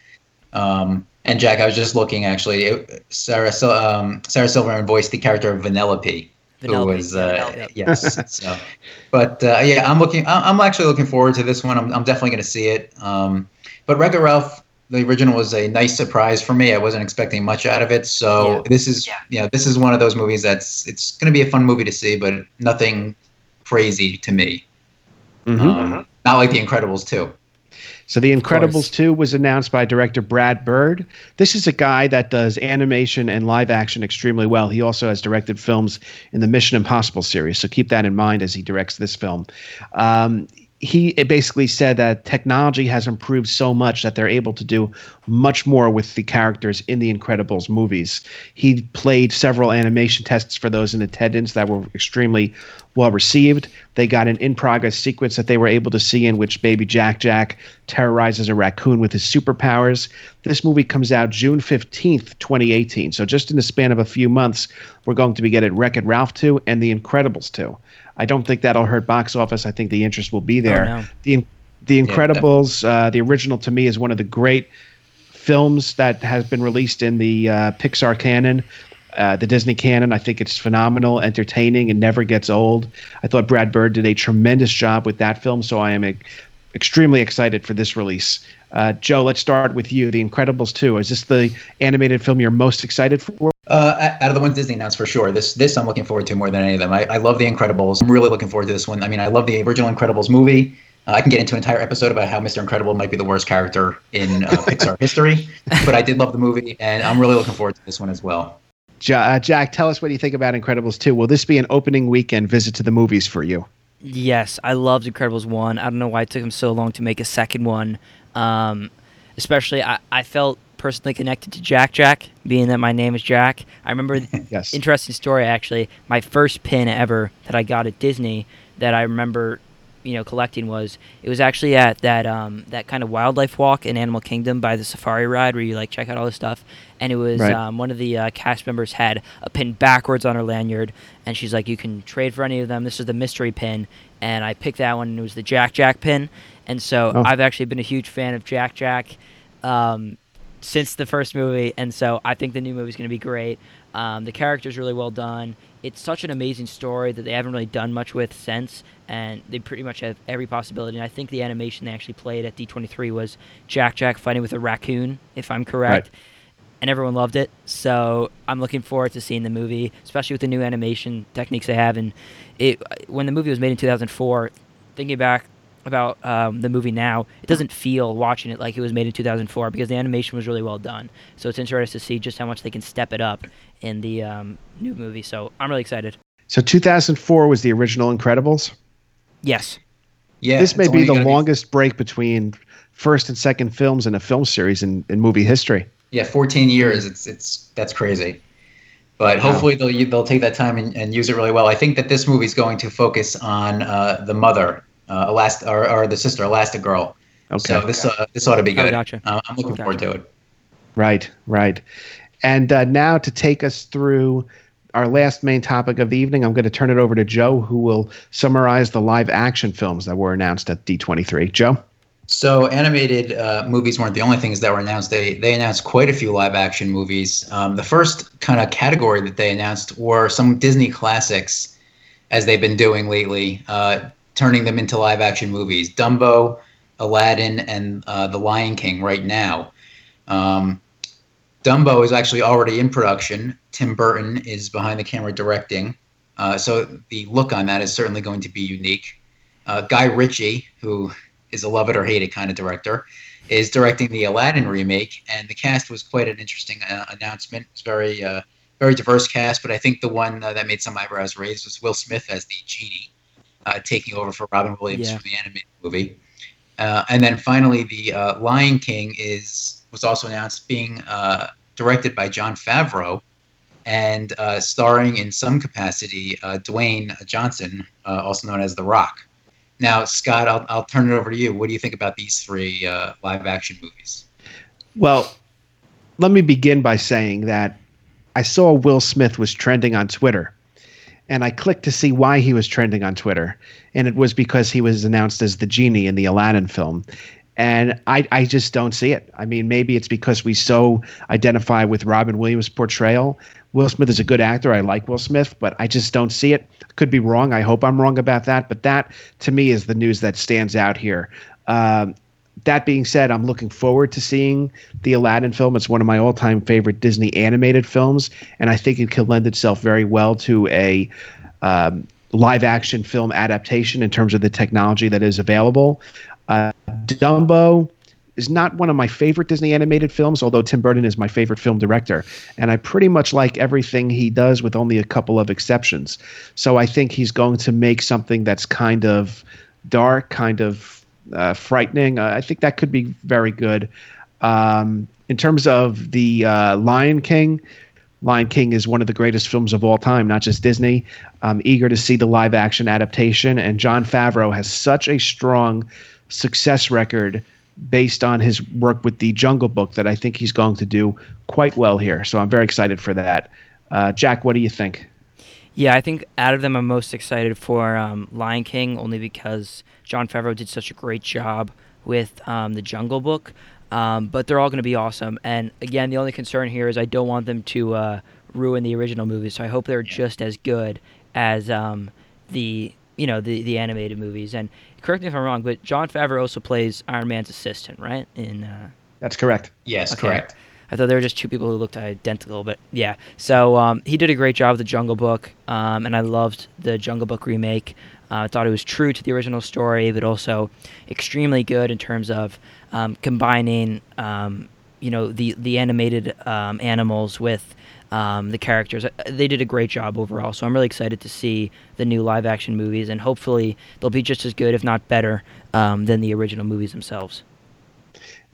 Um, and Jack, I was just looking actually. It, Sarah Sil- um, Sarah Silverman voiced the character of Vanellope, who was uh, Vanellope. yes. so, but uh, yeah, I'm looking. I- I'm actually looking forward to this one. I'm, I'm definitely going to see it. Um, but Wreck-It Ralph, the original, was a nice surprise for me. I wasn't expecting much out of it. So Yeah. this is, you know, this is one of those movies that's it's going to be a fun movie to see, but nothing crazy to me. Um, not like The Incredibles too. So The. Incredibles 2 was announced by director Brad Bird. This is a guy that does animation and live action extremely well. He also has directed films in the Mission Impossible series, so keep that in mind as he directs this film. Um, he basically said that technology has improved so much that they're able to do much more with the characters in the Incredibles movies. He played several animation tests for those in attendance that were extremely well received. They got an in progress sequence that they were able to see in which baby Jack Jack terrorizes a raccoon with his superpowers. This movie comes out June 15th, 2018. So just in the span of a few months, we're going to be getting Wreck It Ralph 2 and The Incredibles 2. I don't think that'll hurt box office. I think the interest will be there. no. The The Incredibles, uh, the original to me is one of the great films that has been released in the uh, Pixar canon, uh, the Disney canon. I think it's phenomenal, entertaining, and never gets old. I thought Brad Bird did a tremendous job with that film, so I am e- extremely excited for this release. Uh, Joe, let's start with you. The Incredibles 2. Is this the animated film you're most excited for? Uh, out of the ones Disney announced for sure, this this I'm looking forward to more than any of them. I, I love The Incredibles. I'm really looking forward to this one. I mean, I love the original Incredibles movie. Uh, I can get into an entire episode about how Mr. Incredible might be the worst character in uh, Pixar history, but I did love the movie, and I'm really looking forward to this one as well. Ja- uh, Jack, tell us what you think about Incredibles 2. Will this be an opening weekend visit to the movies for you? Yes, I loved Incredibles one. I don't know why it took him so long to make a second one. Um, especially, I, I felt personally connected to Jack Jack, being that my name is Jack. I remember Yes. interesting story actually. My first pin ever that I got at Disney that I remember, you know, collecting was it was actually at that um, that kind of wildlife walk in Animal Kingdom by the safari ride where you like check out all this stuff, and it was Right. um, one of the uh, cast members had a pin backwards on her lanyard, and she's like, you can trade for any of them. This is the mystery pin, and I picked that one, and it was the Jack Jack pin, and so Oh. I've actually been a huge fan of Jack Jack. Um, since the first movie, and so I think the new movie is going to be great. Um, the character's really well done. It's such an amazing story that they haven't really done much with since, and they pretty much have every possibility. And I think the animation they actually played at D23 was Jack Jack fighting with a raccoon, if I'm correct. Right. And everyone loved it, so I'm looking forward to seeing the movie, especially with the new animation techniques they have. And it, when the movie was made in 2004, thinking back about um, the movie now, it doesn't feel watching it like it was made in 2004 because the animation was really well done. So it's interesting to see just how much they can step it up in the um, new movie. So I'm really excited. So 2004 was the original Incredibles. Yes. Yeah, this may be the gonna longest break between first and second films in a film series in, in movie history. yeah, 14 years. It's it's that's crazy. But hopefully they'll they'll take that time and, and use it really well. I think that this movie is going to focus on uh, the mother, uh, Elast- or, or the sister, Elastigirl. Okay. So this uh, this ought to be Oh, good. gotcha. Uh, I'm looking forward to it. Right, right. And uh, now to take us through our last main topic of the evening, I'm going to turn it over to Joe, who will summarize the live action films that were announced at D23. Joe? So animated uh, movies weren't the only things that were announced. They they announced quite a few live action movies. Um, the first kind of category that they announced were some Disney classics, as they've been doing lately, uh, turning them into live action movies. Dumbo, Aladdin, and uh, The Lion King right now. Um, Dumbo is actually already in production. Tim Burton is behind the camera directing. Uh, so the look on that is certainly going to be unique. Uh, Guy Ritchie, who is a love it or hate it kind of director, is directing the Aladdin remake, and the cast was quite an interesting uh, announcement. It's very, uh, very diverse cast, but I think the one uh, that made some eyebrows raise was Will Smith as the genie, uh, taking over for Robin Williams Yeah. from the animated movie. Uh, and then finally, the uh, Lion King is was also announced being uh, directed by Jon Favreau and uh, starring in some capacity uh, Dwayne Johnson, uh, also known as The Rock. Now, Scott, I'll, I'll turn it over to you. What do you think about these three uh, live action movies? Well, let me begin by saying that I saw Will Smith was trending on Twitter, and I clicked to see why he was trending on Twitter, and it was because he was announced as the genie in the Aladdin film. And I, I just don't see it. I mean, maybe it's because we so identify with Robin Williams' portrayal. Will Smith is a good actor. I like Will Smith, but I just don't see it. Could be wrong. I hope I'm wrong about that. But that, to me, is the news that stands out here. Um, that being said, I'm looking forward to seeing the Aladdin film. It's one of my all-time favorite Disney animated films, and I think it could lend itself very well to a um, live-action film adaptation in terms of the technology that is available. Uh, Dumbo is not one of my favorite Disney animated films, although Tim Burton is my favorite film director, and I pretty much like everything he does, with only a couple of exceptions. So I think he's going to make something that's kind of dark, kind of uh, frightening. I think that could be very good. Um, in terms of the uh, Lion King, Lion King is one of the greatest films of all time, not just Disney. I'm eager to see the live action adaptation, and Jon Favreau has such a strong success record based on his work with the Jungle Book that I think he's going to do quite well here. So I'm very excited for that. Uh, Jack, what do you think? Yeah, I think out of them, I'm most excited for um, Lion King only because Jon Favreau did such a great job with um, the Jungle Book. Um, but they're all going to be awesome. And again, the only concern here is I don't want them to uh, ruin the original movies. So I hope they're just as good as um, the you know the the animated movies. And correct me if I'm wrong, but Jon Favreau also plays Iron Man's assistant, right? In uh, That's correct. Yes, Okay. correct. I thought they were just two people who looked identical, but yeah. So um, he did a great job with the Jungle Book, um, and I loved the Jungle Book remake. Uh, I thought it was true to the original story, but also extremely good in terms of um, combining, um, you know, the the animated um, animals with um, the characters. Uh, They did a great job overall. So I'm really excited to see the new live action movies, and hopefully they'll be just as good, if not better, than the original movies themselves.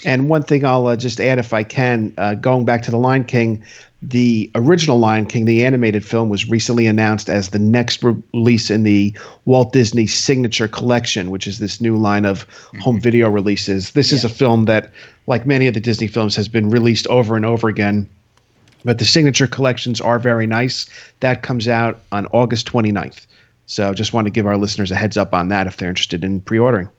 And one thing I'll uh, just add, if I can, uh, going back to the Lion King, the original Lion King, the animated film, was recently announced as the next re- release in the Walt Disney Signature Collection, which is this new line of home video releases. This is a film that, like many of the Disney films, has been released over and over again. But the signature collections are very nice. That comes out on August 29th. So just want to give our listeners a heads up on that if they're interested in pre ordering.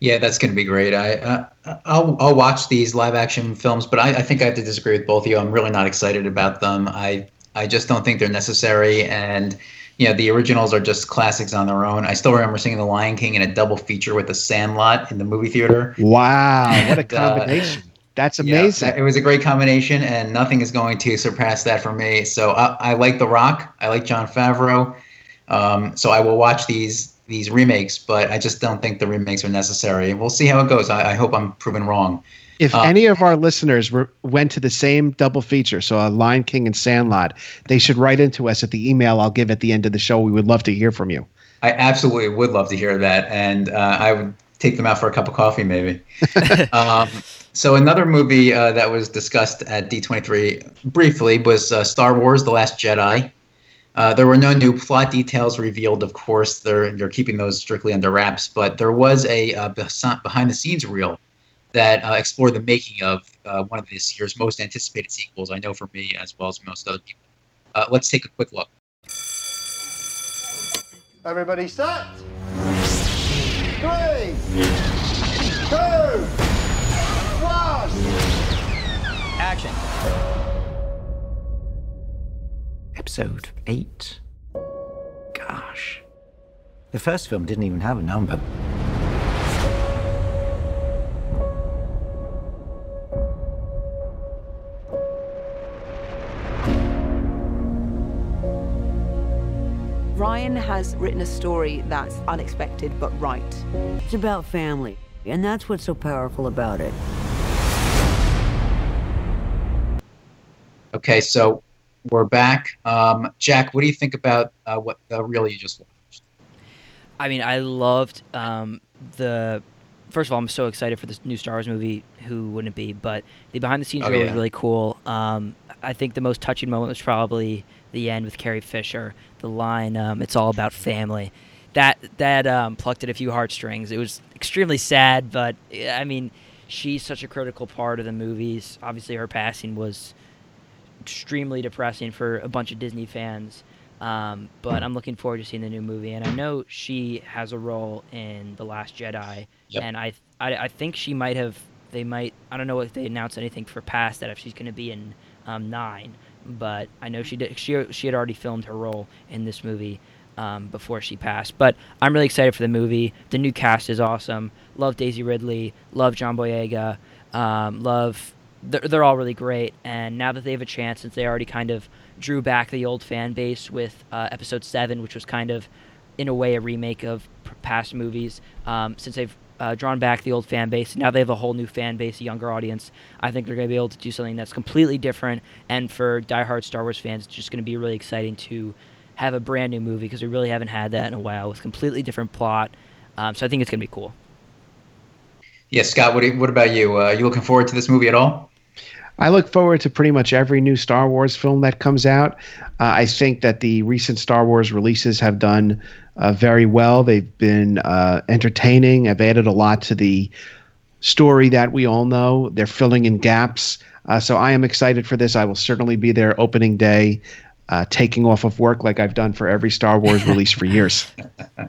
Yeah, that's going to be great. I uh, I'll I'll watch these live action films, but I, I think I have to disagree with both of you. I'm really not excited about them. I I just don't think they're necessary, and you know the originals are just classics on their own. I still remember seeing The Lion King in a double feature with The Sandlot in the movie theater. Wow, what a And, uh, combination! That's Yeah, amazing. it was a great combination, and nothing is going to surpass that for me. So I, I like The Rock. I like Jon Favreau. Um, so I will watch these these remakes, but I just don't think the remakes are necessary. We'll see how it goes. I, I hope I'm proven wrong. If Uh, any of our listeners were, went to the same double feature, so a Lion King and Sandlot, they should write into us at the email I'll give at the end of the show. We would love to hear from you. I absolutely would love to hear that, and uh, I would take them out for a cup of coffee, maybe. um, so another movie uh, that was discussed at D23 briefly was uh, Star Wars: The Last Jedi. Uh, there were no new plot details revealed, of course. They're they're keeping those strictly under wraps. But there was a uh, behind the scenes reel that uh, explored the making of uh, one of this year's most anticipated sequels. I know for me as well as most other people. Uh, let's take a quick look. Everybody set. Three, two, one. Action. Episode 8. Gosh. The first film didn't even have a number. Rian has written a story that's unexpected but right. It's about family, and that's what's so powerful about it. Okay, so we're back. Um, Jack, what do you think about uh, what the reel you just watched? I mean, I loved um, the. First of all, I'm so excited for this new Star Wars movie. Who wouldn't be? But the behind the scenes Oh, reel yeah. was really cool. Um, I think the most touching moment was probably the end with Carrie Fisher. The line, um, "It's all about family." That that um, plucked at a few heartstrings. It was extremely sad, but I mean, she's such a critical part of the movies. Obviously, her passing was extremely depressing for a bunch of Disney fans. Um, but I'm looking forward to seeing the new movie, and I know she has a role in The Last Jedi, Yep. and I, I I think she might have they might I don't know if they announced anything for past that if she's going to be in um, nine, but I know she did she she had already filmed her role in this movie um, before she passed. But I'm really excited for the movie. The new cast is awesome. Love Daisy Ridley. Love John Boyega. Um, love they're, they're all really great. And now that they have a chance, since they already kind of drew back the old fan base with uh, Episode Seven, which was kind of in a way a remake of past movies, um, since they've uh, drawn back the old fan base, now they have a whole new fan base, a younger audience. I think they're going to be able to do something that's completely different. And for diehard Star Wars fans, it's just going to be really exciting to have a brand new movie because we really haven't had that in a while with completely different plot. Um, so I think it's going to be cool. Yeah, Scott, what, you, what about you? Uh, you looking forward to this movie at all? I look forward to pretty much every new Star Wars film that comes out. Uh, I think that the recent Star Wars releases have done uh, very well. They've been uh, entertaining. Have added a lot to the story that we all know. They're filling in gaps. Uh, so I am excited for this. I will certainly be there opening day, uh, taking off of work like I've done for every Star Wars release for years.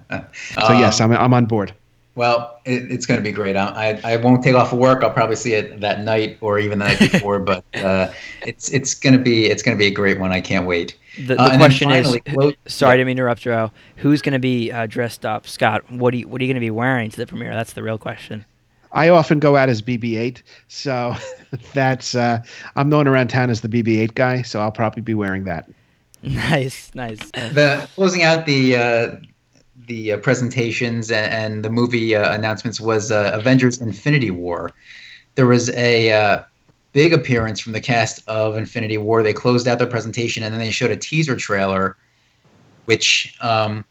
So yes, I'm I'm on board. Well, it, it's going to be great. I, I I won't take off of work. I'll probably see it that night or even the night before. but uh, it's it's going to be it's going to be a great one. I can't wait. The, the Uh, question finally, is, clo- sorry yeah. to interrupt, Joe. Who's going to be uh, dressed up? Scott, what do you what are you going to be wearing to the premiere? That's the real question. I often go out as BB-8, so that's uh, I'm known around town as the BB-8 guy. So I'll probably be wearing that. nice, nice. the closing out the uh, the uh, presentations and, and the movie uh, announcements was uh, Avengers: Infinity War. There was a big appearance from the cast of Infinity War. They closed out their presentation and then they showed a teaser trailer, which um,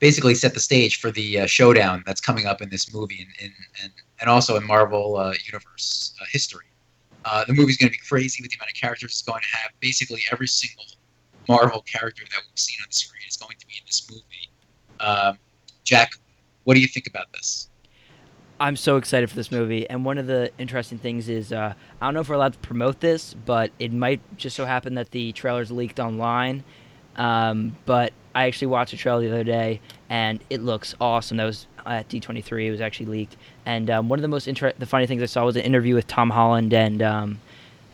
basically set the stage for the uh, showdown that's coming up in this movie and and, and, also in Marvel uh, Universe uh, history. The movie's going to be crazy with the amount of characters it's going to have. Basically, every single Marvel character that we've seen on the screen is going to be in this movie. Um, Jack, what do you think about this? I'm so excited for this movie, and one of the interesting things is uh, I don't know if we're allowed to promote this, but it might just so happen that the trailer's leaked online. Um, but I actually watched a trailer the other day, and it looks awesome. That was at D23. It was actually leaked, and um, one of the most inter- the funny things I saw was an interview with Tom Holland and um,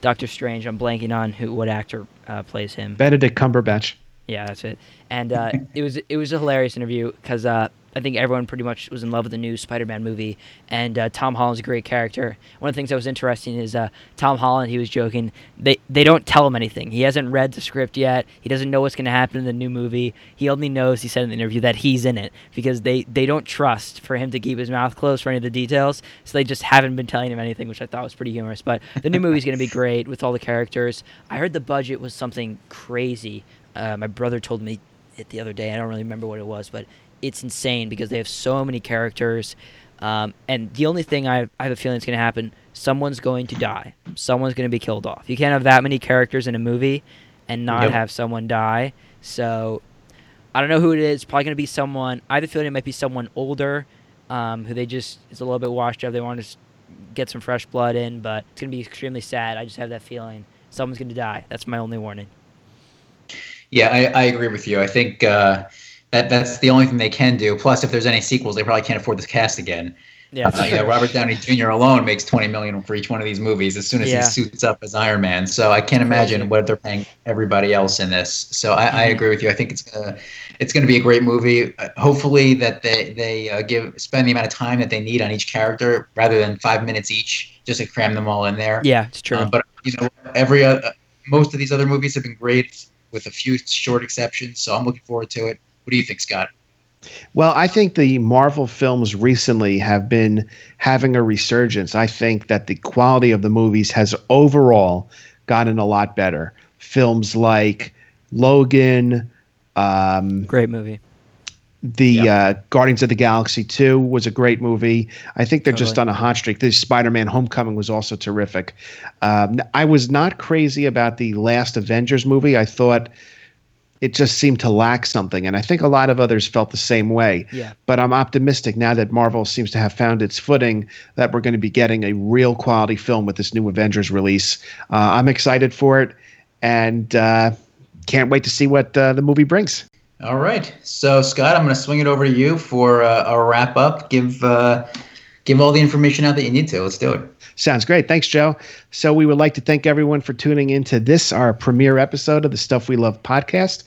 Doctor Strange. I'm blanking on who what actor uh, plays him. Benedict Cumberbatch. Yeah, that's it. And uh, it was it was a hilarious interview because uh, I think everyone pretty much was in love with the new Spider-Man movie, and uh, Tom Holland's a great character. One of the things that was interesting is uh, Tom Holland. He was joking. They they don't tell him anything. He hasn't read the script yet. He doesn't know what's going to happen in the new movie. He only knows. He said in the interview that he's in it because they they don't trust for him to keep his mouth closed for any of the details. So they just haven't been telling him anything, which I thought was pretty humorous. But the new movie's going to be great with all the characters. I heard the budget was something crazy. Uh, my brother told me it the other day. I don't really remember what it was, but it's insane because they have so many characters. Um, and the only thing I, I have a feeling is going to happen, someone's going to die. Someone's going to be killed off. You can't have that many characters in a movie and not Yep. have someone die. So I don't know who it is. It's probably going to be someone. I have a feeling it might be someone older um, who they just is a little bit washed up. They want to get some fresh blood in, but it's going to be extremely sad. I just have that feeling. Someone's going to die. That's my only warning. Yeah, I, I agree with you. I think uh, that that's the only thing they can do. Plus, if there's any sequels, they probably can't afford this cast again. Yeah, Uh, you know, Robert Downey Jr. alone makes 20 million for each one of these movies as soon as Yeah. he suits up as Iron Man. So I can't imagine what they're paying everybody else in this. So I, I Mhm. agree with you. I think it's gonna it's gonna be a great movie. Uh, hopefully that they they uh, give spend the amount of time that they need on each character rather than five minutes each, just to cram them all in there. Yeah, it's true. Uh, but you know, every uh, most of these other movies have been great, with a few short exceptions. So I'm looking forward to it. What do you think, Scott? Well, I think the Marvel films recently have been having a resurgence. I think that the quality of the movies has overall gotten a lot better. Films like Logan, um, Great movie. The uh, Guardians of the Galaxy 2 was a great movie. I think they're just on a hot streak. The Spider Man Homecoming was also terrific. Um, I was not crazy about the last Avengers movie. I thought it just seemed to lack something. And I think a lot of others felt the same way. Yeah. But I'm optimistic now that Marvel seems to have found its footing that we're going to be getting a real quality film with this new Avengers release. Uh, I'm excited for it and uh, can't wait to see what uh, the movie brings. All right. So Scott, I'm going to swing it over to you for uh, a wrap up. Give uh, give all the information out that you need to. Let's do it. Sounds great. Thanks, Joe. So, we would like to thank everyone for tuning into this, our premiere episode of the Stuff We Love podcast.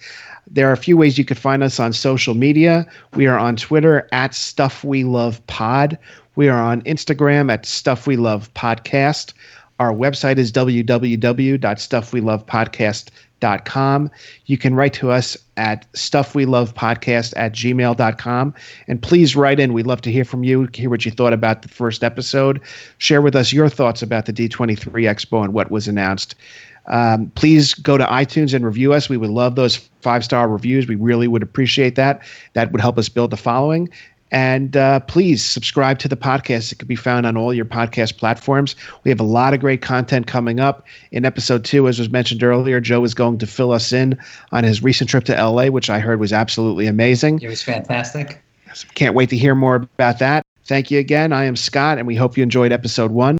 There are a few ways you could find us on social media. We are on Twitter at Stuff We Love Pod. We are on Instagram at Stuff We Love Podcast. Our website is www.stuffwelovepodcast.com. You can write to us at stuffwelovepodcast at gmail.com. And please write in. We'd love to hear from you, hear what you thought about the first episode. Share with us your thoughts about the D23 Expo and what was announced. Um, please go to iTunes and review us. We would love those five star reviews. We really would appreciate that. That would help us build the following. And uh, please subscribe to the podcast. It can be found on all your podcast platforms. We have a lot of great content coming up. In episode two, as was mentioned earlier, Joe is going to fill us in on his recent trip to LA, which I heard was absolutely amazing. It was fantastic. Can't wait to hear more about that. Thank you again. I am Scott, and we hope you enjoyed episode one.